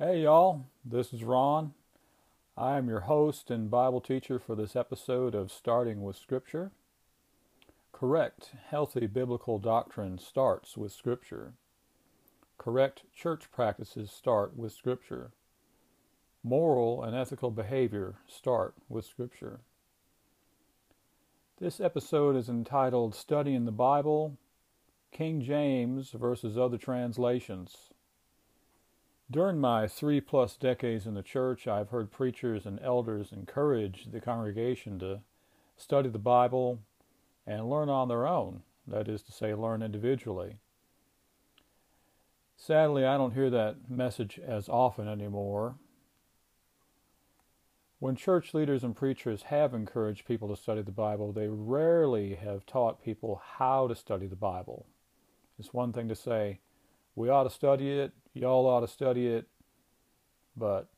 Hey, y'all, this is Ron. I am your host and Bible teacher for this episode of Starting with Scripture. Correct, healthy biblical doctrine starts with Scripture. Correct church practices start with Scripture. Moral and ethical behavior start with Scripture. This episode is entitled Studying the Bible, King James versus Other Translations. During my three plus decades in the church, I've heard preachers and elders encourage the congregation to study the Bible and learn on their own, that is to say, learn individually. Sadly, I don't hear that message as often anymore. When church leaders and preachers have encouraged people to study the Bible, they rarely have taught people how to study the Bible. It's one thing to say, we ought to study it, y'all ought to study it, but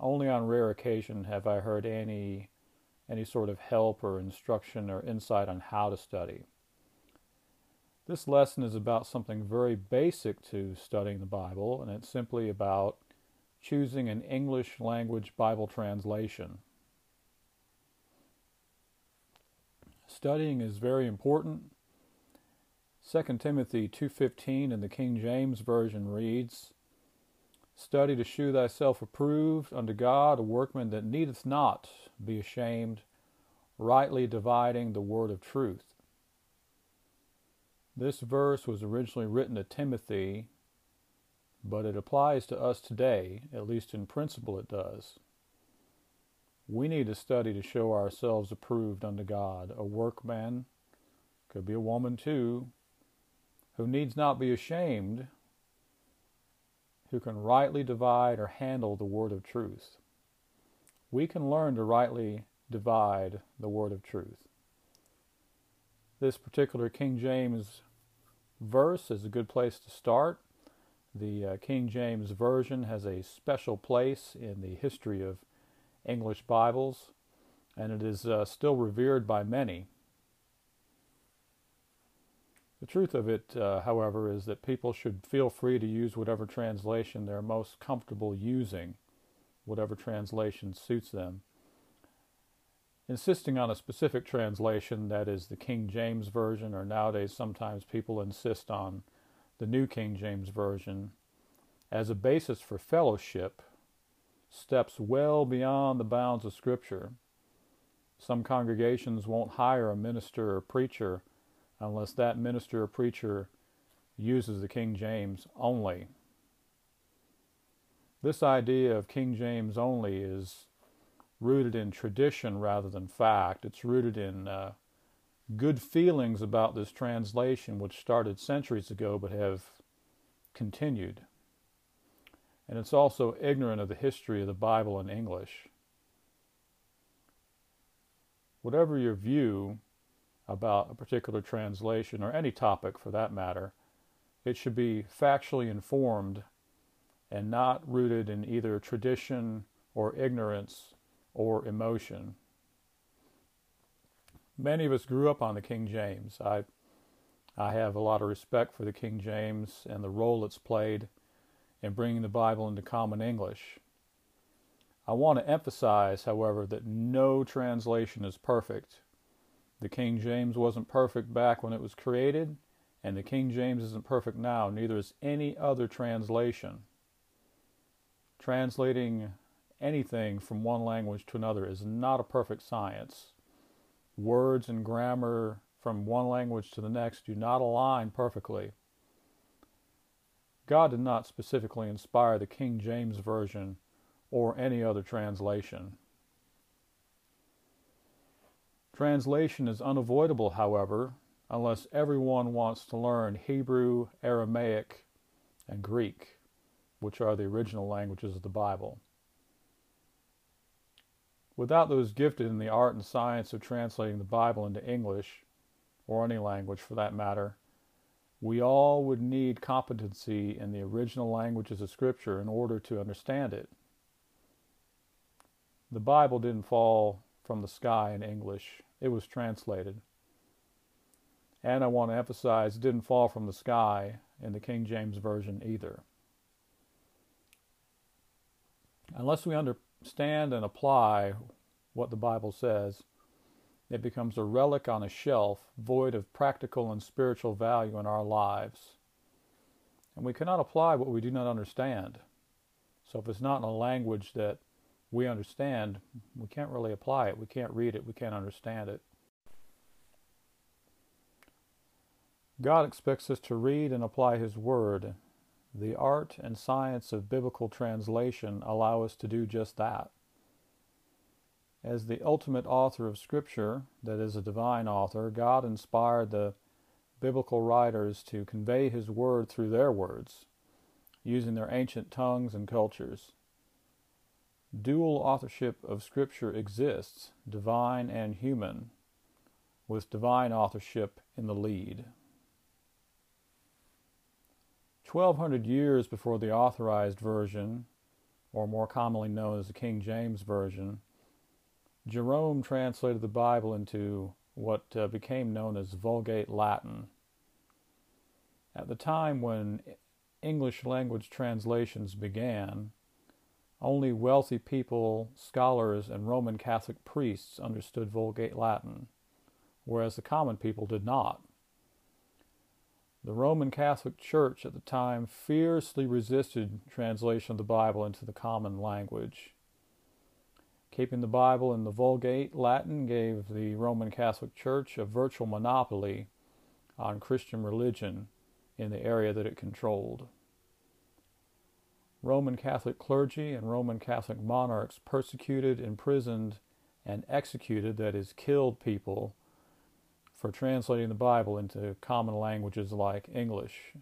only on rare occasion have I heard any any sort of help or instruction or insight on how to study. This lesson is about something very basic to studying the Bible, and it's simply about choosing an English language Bible translation. Studying is very important. 2 Timothy 2:15 in the King James version reads, "Study to shew thyself approved unto God, a workman that needeth not be ashamed, rightly dividing the word of truth." This verse was originally written to Timothy but it applies to us today, at least in principle it does. We need to study to show ourselves approved unto God, a workman, could be a woman too, who needs not be ashamed, who can rightly divide or handle the word of truth. We can learn to rightly divide the word of truth. This particular King James verse is a good place to start the uh, King James Version has a special place in the history of English Bibles, and it is uh, still revered by many. The truth of it, uh, however, is that people should feel free to use whatever translation they're most comfortable using, whatever translation suits them. Insisting on a specific translation, that is the King James Version, or nowadays sometimes people insist on the New King James Version, as a basis for fellowship steps well beyond the bounds of Scripture. Some congregations won't hire a minister or preacher unless that minister or preacher uses the King James only. This idea of King James only is rooted in tradition rather than fact. It's rooted in uh, good feelings about this translation, which started centuries ago but have continued. And it's also ignorant of the history of the Bible in English. Whatever your view about a particular translation, or any topic for that matter, it should be factually informed and not rooted in either tradition or ignorance or emotion. Many of us grew up on the King James. I, I have a lot of respect for the King James and the role it's played in bringing the Bible into common English. I want to emphasize, however, that no translation is perfect. The King James wasn't perfect back when it was created, and the King James isn't perfect now, neither is any other translation. Translating anything from one language to another is not a perfect science words and grammar from one language to the next do not align perfectly. God did not specifically inspire the King James Version or any other translation. Translation is unavoidable, however, unless everyone wants to learn Hebrew, Aramaic, and Greek, which are the original languages of the Bible. Without those gifted in the art and science of translating the Bible into English, or any language for that matter, we all would need competency in the original languages of Scripture in order to understand it. The Bible didn't fall from the sky in English, it was translated. And I want to emphasize, it didn't fall from the sky in the King James Version either. Unless we understand and apply what the Bible says, it becomes a relic on a shelf, void of practical and spiritual value in our lives. And we cannot apply what we do not understand. So if it's not in a language that we understand, we can't really apply it. We can't read it. We can't understand it. God expects us to read and apply His Word. The art and science of biblical translation allow us to do just that. As the ultimate author of Scripture, that is, a divine author, God inspired the biblical writers to convey His Word through their words, using their ancient tongues and cultures. Dual authorship of Scripture exists, divine and human, with divine authorship in the lead. 1200 years before the authorized version, or more commonly known as the King James Version, Jerome translated the Bible into what uh, became known as Vulgate Latin. At the time when English language translations began, only wealthy people, scholars, and Roman Catholic priests understood Vulgate Latin, whereas the common people did not. The Roman Catholic Church at the time fiercely resisted translation of the Bible into the common language. Keeping the Bible in the Vulgate Latin gave the Roman Catholic Church a virtual monopoly on Christian religion in the area that it controlled. Roman Catholic clergy and Roman Catholic monarchs persecuted, imprisoned, and executed, that is, killed people for translating the Bible into common languages like English.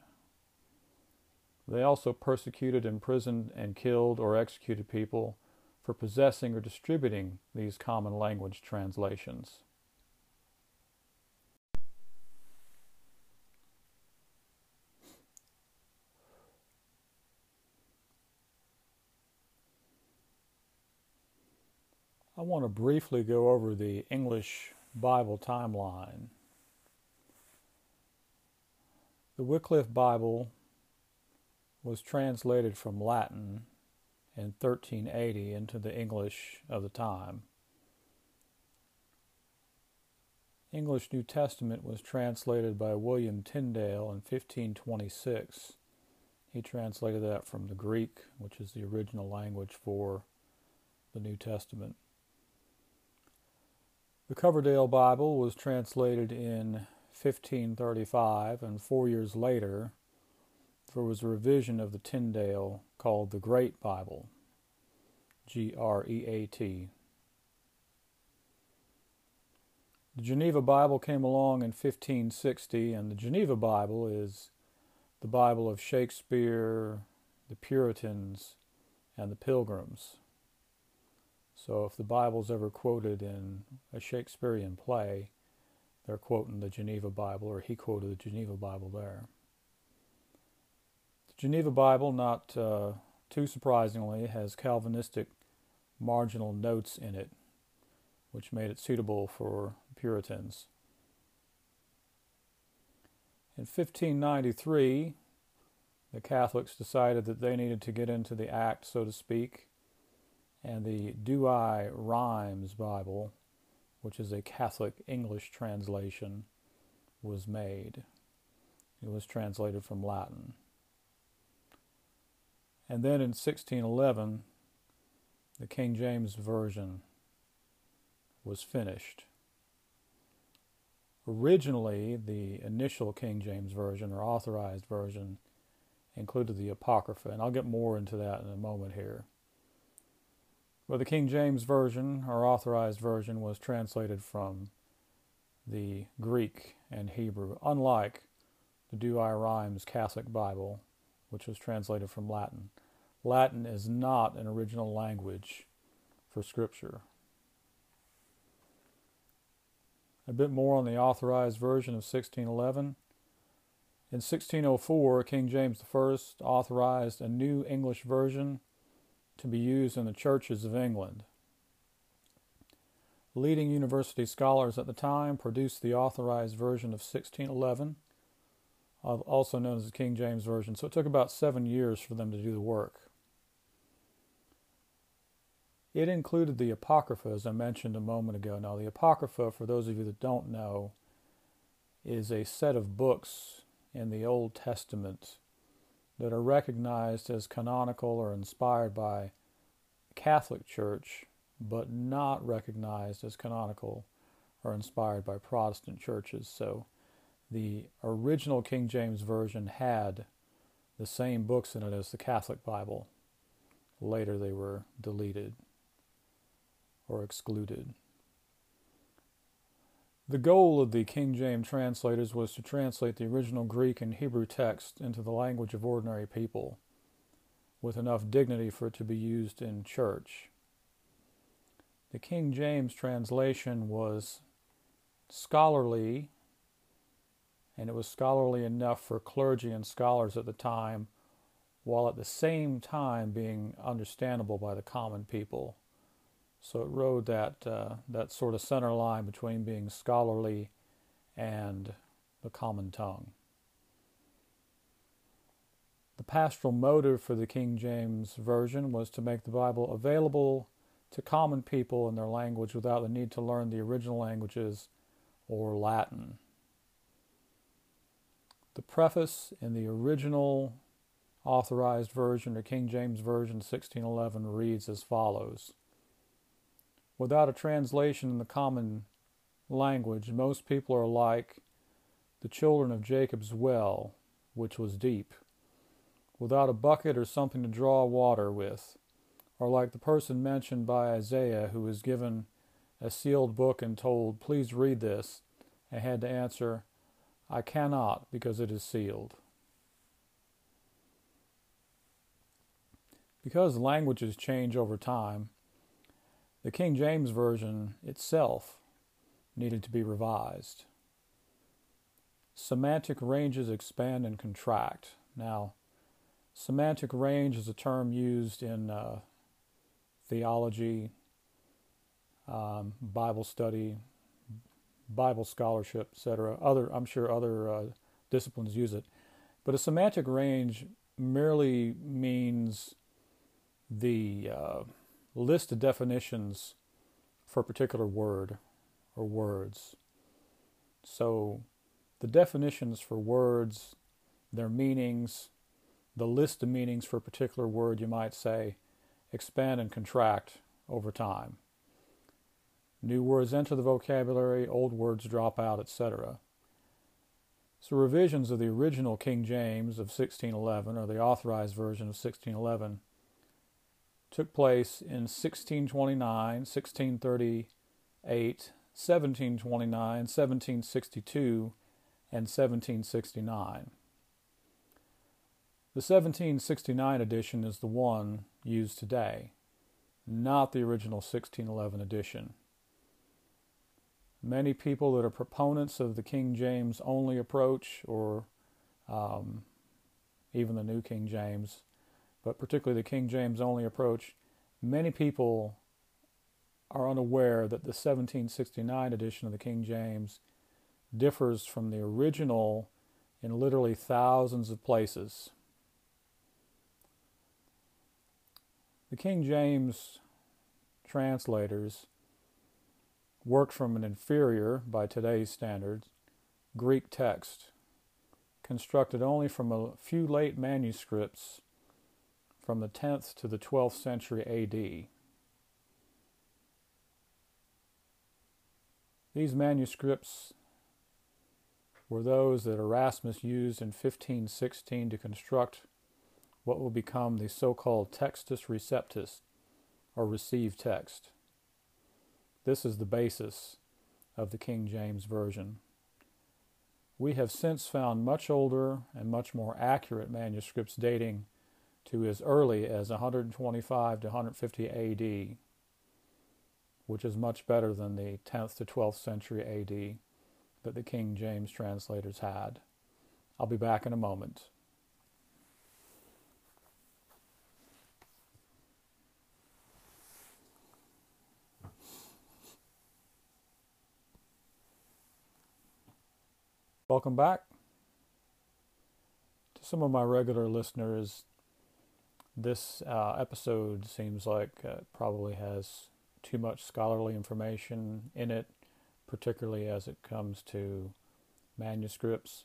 They also persecuted, imprisoned, and killed or executed people for possessing or distributing these common language translations. Want to briefly go over the English Bible timeline. The Wycliffe Bible was translated from Latin in 1380 into the English of the time. English New Testament was translated by William Tyndale in 1526. He translated that from the Greek, which is the original language for the New Testament. The Coverdale Bible was translated in 1535, and four years later, there was a revision of the Tyndale called the Great Bible, G R E A T. The Geneva Bible came along in 1560, and the Geneva Bible is the Bible of Shakespeare, the Puritans, and the Pilgrims. So if the Bible's ever quoted in a Shakespearean play, they're quoting the Geneva Bible, or he quoted the Geneva Bible there. The Geneva Bible, not uh, too surprisingly, has Calvinistic marginal notes in it, which made it suitable for Puritans. In 1593, the Catholics decided that they needed to get into the act, so to speak, and the Douay-Rheims Bible, which is a Catholic English translation, was made. It was translated from Latin. And then in 1611, the King James Version was finished. Originally, the initial King James Version or authorized version included the Apocrypha, and I'll get more into that in a moment here. Well, the King James Version, or Authorized Version, was translated from the Greek and Hebrew, unlike the Douay-Rheims Catholic Bible, which was translated from Latin. Latin is not an original language for Scripture. A bit more on the Authorized Version of 1611. In 1604, King James I authorized a new English version to be used in the churches of England. Leading university scholars at the time produced the authorized version of 1611, also known as the King James Version, so it took about seven years for them to do the work. It included the Apocrypha, as I mentioned a moment ago. Now, the Apocrypha, for those of you that don't know, is a set of books in the Old Testament that are recognized as canonical or inspired by Catholic Church, but not recognized as canonical or inspired by Protestant churches. So the original King James Version had the same books in it as the Catholic Bible. Later they were deleted or excluded. The goal of the King James translators was to translate the original Greek and Hebrew text into the language of ordinary people with enough dignity for it to be used in church. The King James translation was scholarly, and it was scholarly enough for clergy and scholars at the time, while at the same time being understandable by the common people. So it rode that uh, that sort of center line between being scholarly and the common tongue. The pastoral motive for the King James Version was to make the Bible available to common people in their language without the need to learn the original languages or Latin. The preface in the original authorized version, or King James Version 1611, reads as follows Without a translation in the common language, most people are like the children of Jacob's well, which was deep, without a bucket or something to draw water with, or like the person mentioned by Isaiah who was given a sealed book and told, Please read this, and had to answer, I cannot because it is sealed. Because languages change over time, the King James Version itself needed to be revised. Semantic ranges expand and contract. Now, semantic range is a term used in uh, theology, um, Bible study, Bible scholarship, etc. Other, I'm sure other uh, disciplines use it, but a semantic range merely means the uh, list of definitions for a particular word or words. So the definitions for words, their meanings, the list of meanings for a particular word, you might say, expand and contract over time. New words enter the vocabulary, old words drop out, etc. So revisions of the original King James of 1611, or the authorized version of 1611, took place in 1629, 1638, 1729, 1762, and 1769. The 1769 edition is the one used today, not the original 1611 edition. Many people that are proponents of the King James only approach, or um, even the New King James, but particularly the King James only approach, many people are unaware that the 1769 edition of the King James differs from the original in literally thousands of places. The King James translators worked from an inferior, by today's standards, Greek text, constructed only from a few late manuscripts from the 10th to the 12th century AD. These manuscripts were those that Erasmus used in 1516 to construct what will become the so called Textus Receptus, or received text. This is the basis of the King James Version. We have since found much older and much more accurate manuscripts dating to as early as 125 to 150 AD, which is much better than the 10th to 12th century AD that the King James translators had. I'll be back in a moment. Welcome back. To some of my regular listeners, this uh, episode seems like uh, probably has too much scholarly information in it, particularly as it comes to manuscripts.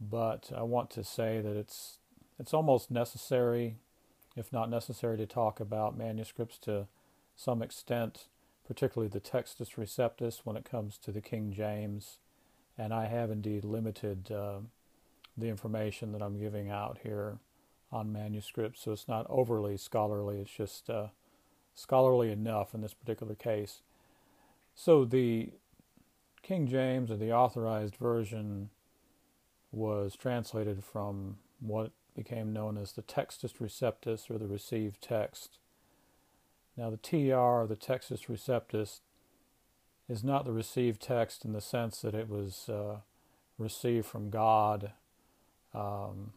But I want to say that it's it's almost necessary, if not necessary, to talk about manuscripts to some extent, particularly the Textus Receptus when it comes to the King James. And I have indeed limited uh, the information that I'm giving out here on manuscripts, so it's not overly scholarly. It's just uh, scholarly enough in this particular case. So the King James or the authorized version was translated from what became known as the Textus Receptus or the received text. Now, the TR, the Textus Receptus, is not the received text in the sense that it was uh, received from God um,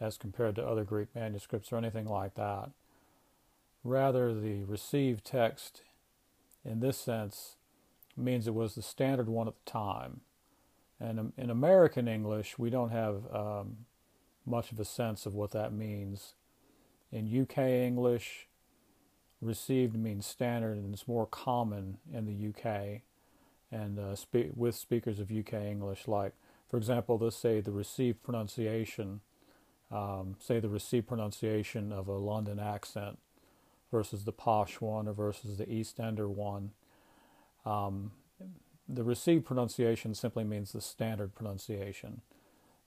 as compared to other Greek manuscripts or anything like that. Rather, the received text in this sense means it was the standard one at the time. And in American English, we don't have um, much of a sense of what that means. In UK English, received means standard and it's more common in the UK and uh, spe- with speakers of UK English. Like, for example, let's say the received pronunciation, um, say the received pronunciation of a London accent versus the posh one or versus the East Ender one. Um, the received pronunciation simply means the standard pronunciation.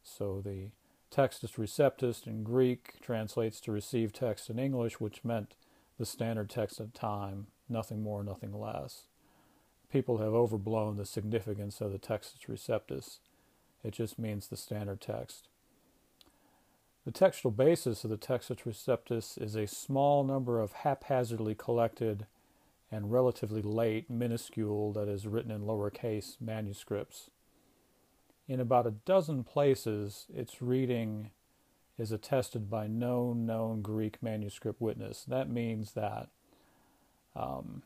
So the Textus Receptus in Greek translates to received text in English, which meant the standard text at the time, nothing more, nothing less. People have overblown the significance of the Textus Receptus. It just means the standard text. The textual basis of the Textus Receptus is a small number of haphazardly collected and relatively late, minuscule, that is, written in lowercase manuscripts. In about a dozen places, its reading is attested by no known Greek manuscript witness. That means that um,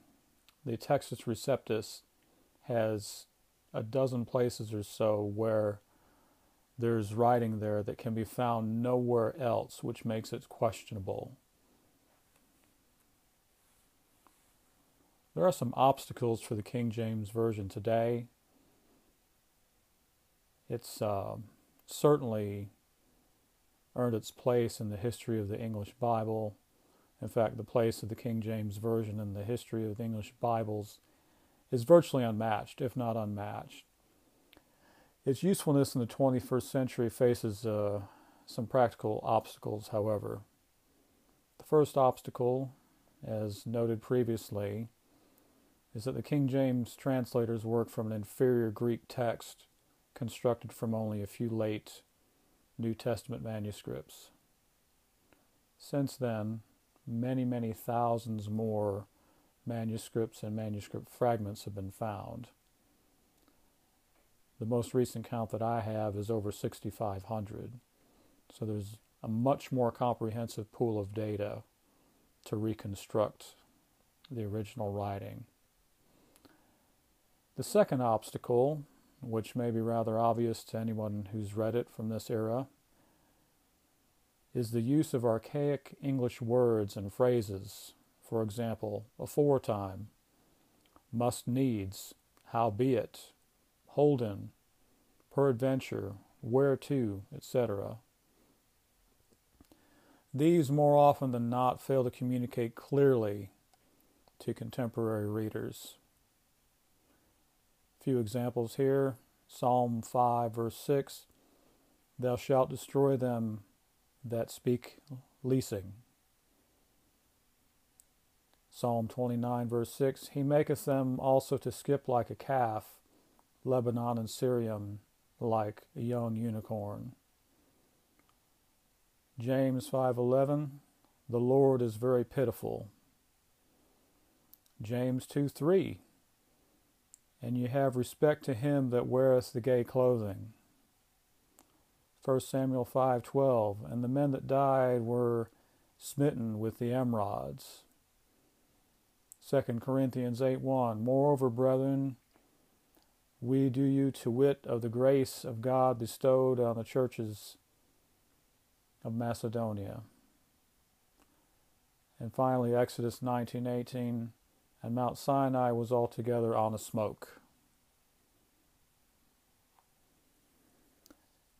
the Textus Receptus has a dozen places or so where there's writing there that can be found nowhere else, which makes it questionable. There are some obstacles for the King James Version today. It's uh, certainly earned its place in the history of the English Bible. In fact, the place of the King James Version in the history of the English Bibles is virtually unmatched, if not unmatched. Its usefulness in the 21st century faces uh, some practical obstacles, however. The first obstacle, as noted previously, is that the King James translators work from an inferior Greek text constructed from only a few late New Testament manuscripts. Since then, many, many thousands more manuscripts and manuscript fragments have been found. The most recent count that I have is over 6,500. So there's a much more comprehensive pool of data to reconstruct the original writing. The second obstacle, which may be rather obvious to anyone who's read it from this era, is the use of archaic English words and phrases. For example, aforetime, must needs, howbeit, holden, peradventure, whereto, etc. These more often than not fail to communicate clearly to contemporary readers. A few examples here Psalm 5, verse 6 Thou shalt destroy them that speak leasing. Psalm 29, verse 6 He maketh them also to skip like a calf Lebanon and Sirion like a young unicorn. James 5:11 The Lord is very pitiful. James 2:3 And ye have respect to him that weareth the gay clothing. 1 Samuel 5:12 And the men that died were smitten with the emerods. 2 Corinthians 8:1 Moreover, brethren, we do you to wit of the grace of God bestowed on the churches of Macedonia. And finally, Exodus 19:18, and Mount Sinai was altogether on a smoke.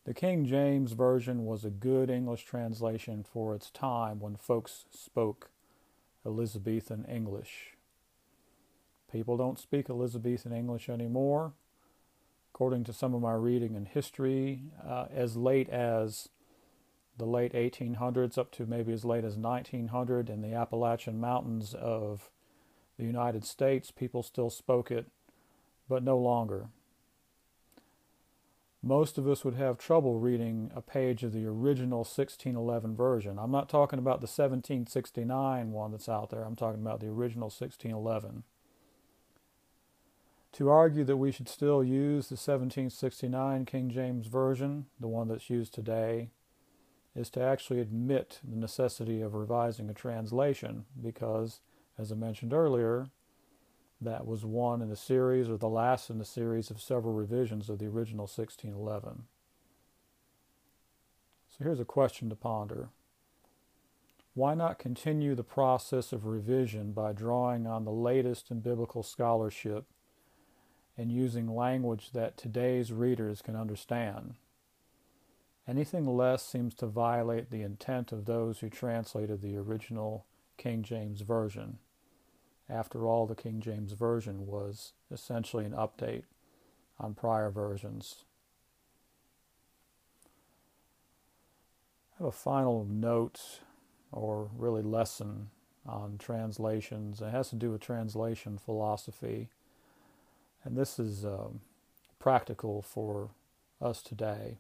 The King James Version was a good English translation for its time when folks spoke Elizabethan English. People don't speak Elizabethan English anymore. According to some of my reading in history, uh, as late as the late 1800s up to maybe as late as 1900 in the Appalachian Mountains of the United States, people still spoke it, but no longer most of us would have trouble reading a page of the original 1611 version. I'm not talking about the 1769 one that's out there, I'm talking about the original 1611. To argue that we should still use the 1769 King James Version, the one that's used today, is to actually admit the necessity of revising a translation because, as I mentioned earlier, that was one in the series or the last in the series of several revisions of the original 1611. So here's a question to ponder. Why not continue the process of revision by drawing on the latest in biblical scholarship and using language that today's readers can understand? Anything less seems to violate the intent of those who translated the original King James Version. After all, the King James Version was essentially an update on prior versions. I have a final note or really lesson on translations. It has to do with translation philosophy. And this is um, practical for us today.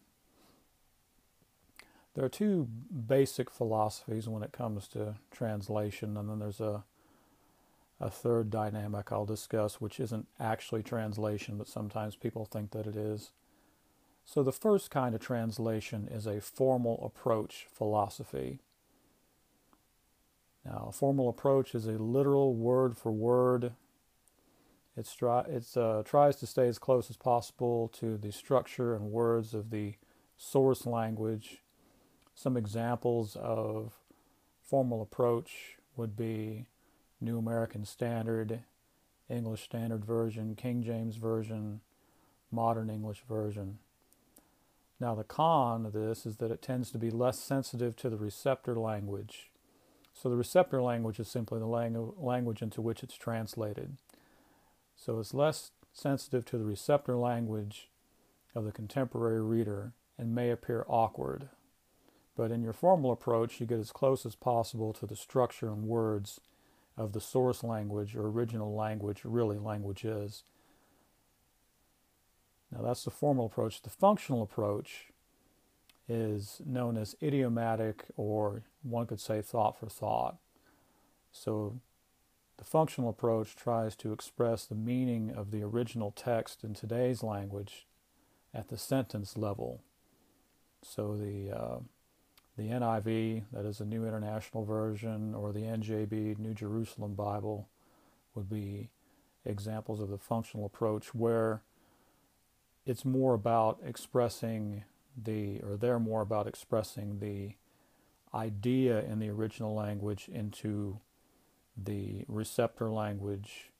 There are two basic philosophies when it comes to translation, and then there's a a third dynamic I'll discuss, which isn't actually translation, but sometimes people think that it is. So, the first kind of translation is a formal approach philosophy. Now, a formal approach is a literal word for word. Try, it's uh, tries to stay as close as possible to the structure and words of the source language. Some examples of formal approach would be New American Standard, English Standard Version, King James Version, Modern English Version. Now, the con of this is that it tends to be less sensitive to the receptor language. So, the receptor language is simply the lang- language into which it's translated. So, it's less sensitive to the receptor language of the contemporary reader and may appear awkward. But in your formal approach, you get as close as possible to the structure and words of the source language or original language really language is. Now that's the formal approach. The functional approach is known as idiomatic or one could say thought for thought. So the functional approach tries to express the meaning of the original text in today's language at the sentence level. So the uh, the NIV, that is the New International Version, or the NJB, New Jerusalem Bible, would be examples of the functional approach where it's more about expressing the, or they're more about expressing the idea in the original language into the receptor language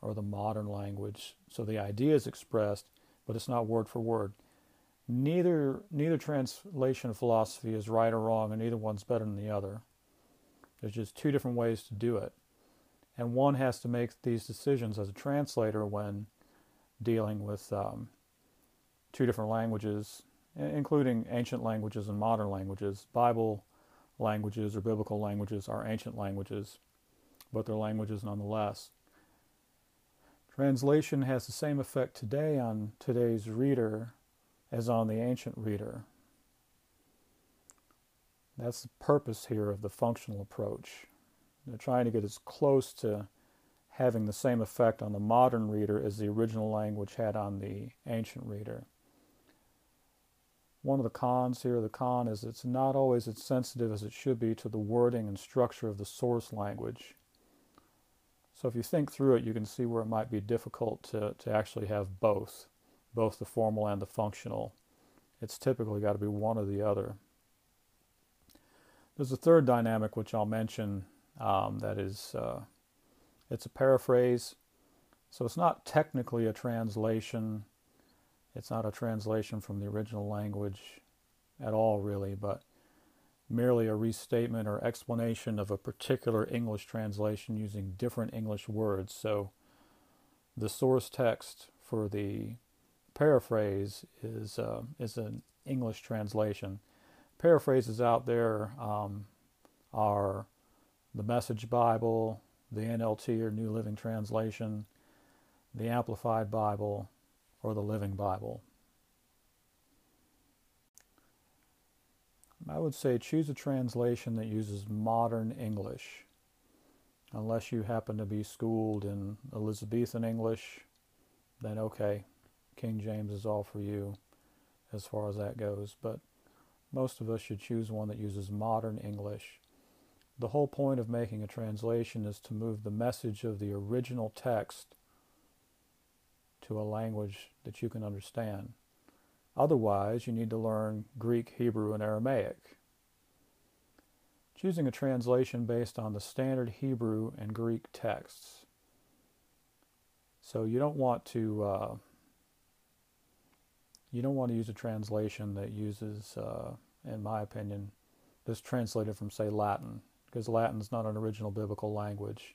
or the modern language. So the idea is expressed, but it's not word for word neither neither translation of philosophy is right or wrong, and neither one's better than the other. There's just two different ways to do it, and one has to make these decisions as a translator when dealing with um, two different languages, including ancient languages and modern languages. Bible languages or biblical languages are ancient languages, but they're languages nonetheless. Translation has the same effect today on today's reader as on the ancient reader. That's the purpose here of the functional approach. They're trying to get as close to having the same effect on the modern reader as the original language had on the ancient reader. One of the cons here, the con is it's not always as sensitive as it should be to the wording and structure of the source language. So if you think through it, you can see where it might be difficult to, to actually have both both the formal and the functional. It's typically got to be one or the other. There's a third dynamic which I'll mention um, that is, uh, it's a paraphrase. So it's not technically a translation. It's not a translation from the original language at all, really, but merely a restatement or explanation of a particular English translation using different English words. So the source text for the paraphrase is uh, is an English translation. Paraphrases out there um, are the Message Bible, the NLT or New Living Translation, the Amplified Bible, or the Living Bible. I would say choose a translation that uses modern English. Unless you happen to be schooled in Elizabethan English, then okay, King James is all for you as far as that goes. But most of us should choose one that uses modern English. The whole point of making a translation is to move the message of the original text to a language that you can understand. Otherwise, you need to learn Greek, Hebrew, and Aramaic. Choosing a translation based on the standard Hebrew and Greek texts. So you don't want to uh, you don't want to use a translation that uses, uh, in my opinion, this translated from say Latin because Latin is not an original biblical language.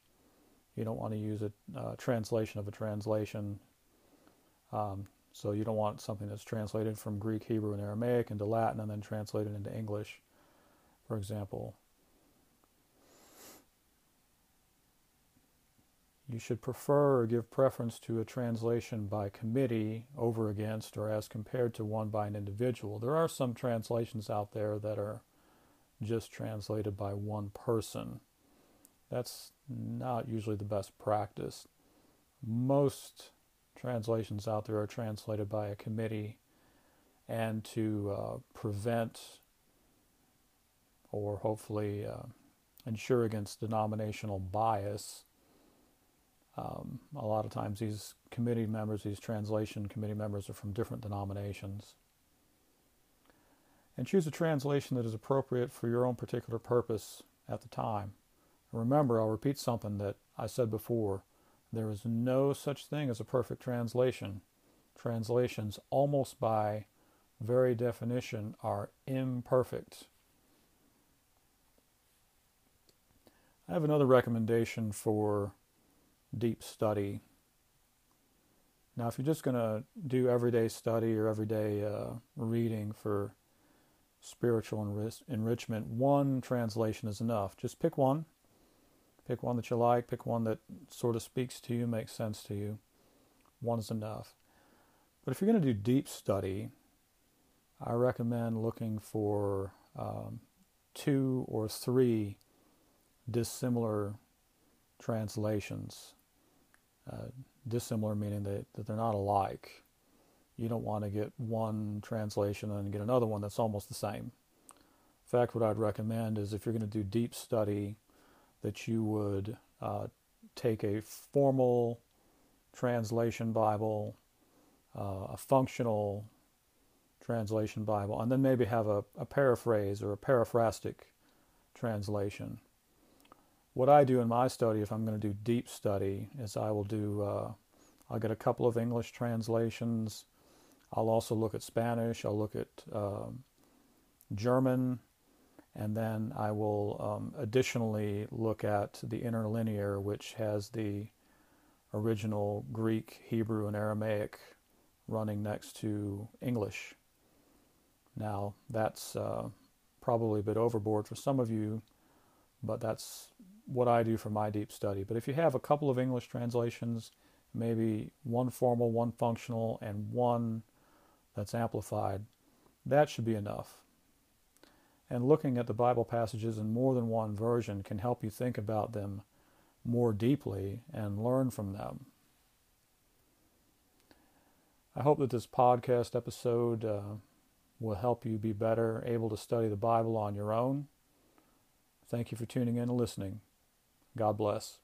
You don't want to use a uh, translation of a translation. Um, so you don't want something that's translated from Greek, Hebrew, and Aramaic into Latin and then translated into English, for example. You should prefer or give preference to a translation by committee over against or as compared to one by an individual. There are some translations out there that are just translated by one person. That's not usually the best practice. Most translations out there are translated by a committee, and to uh, prevent or hopefully uh, ensure against denominational bias. Um, a lot of times, these committee members, these translation committee members, are from different denominations. And choose a translation that is appropriate for your own particular purpose at the time. And remember, I'll repeat something that I said before there is no such thing as a perfect translation. Translations, almost by very definition, are imperfect. I have another recommendation for deep study. Now, if you're just going to do everyday study or everyday uh, reading for spiritual enrich- enrichment, one translation is enough. Just pick one Pick one that you like, pick one that sort of speaks to you, makes sense to you. One is enough. But if you're going to do deep study, I recommend looking for um, two or three dissimilar translations. Uh, dissimilar meaning that, that they're not alike. You don't want to get one translation and get another one that's almost the same. In fact, what I'd recommend is if you're going to do deep study, that you would uh, take a formal translation Bible, uh, a functional translation Bible, and then maybe have a, a paraphrase or a paraphrastic translation. What I do in my study, if I'm going to do deep study, is I will do, uh, I'll get a couple of English translations. I'll also look at Spanish. I'll look at um, German. And then I will um, additionally look at the interlinear, which has the original Greek, Hebrew, and Aramaic running next to English. Now, that's uh, probably a bit overboard for some of you, but that's what I do for my deep study. But if you have a couple of English translations, maybe one formal, one functional, and one that's amplified, that should be enough. And looking at the Bible passages in more than one version can help you think about them more deeply and learn from them. I hope that this podcast episode uh, will help you be better able to study the Bible on your own. Thank you for tuning in and listening. God bless.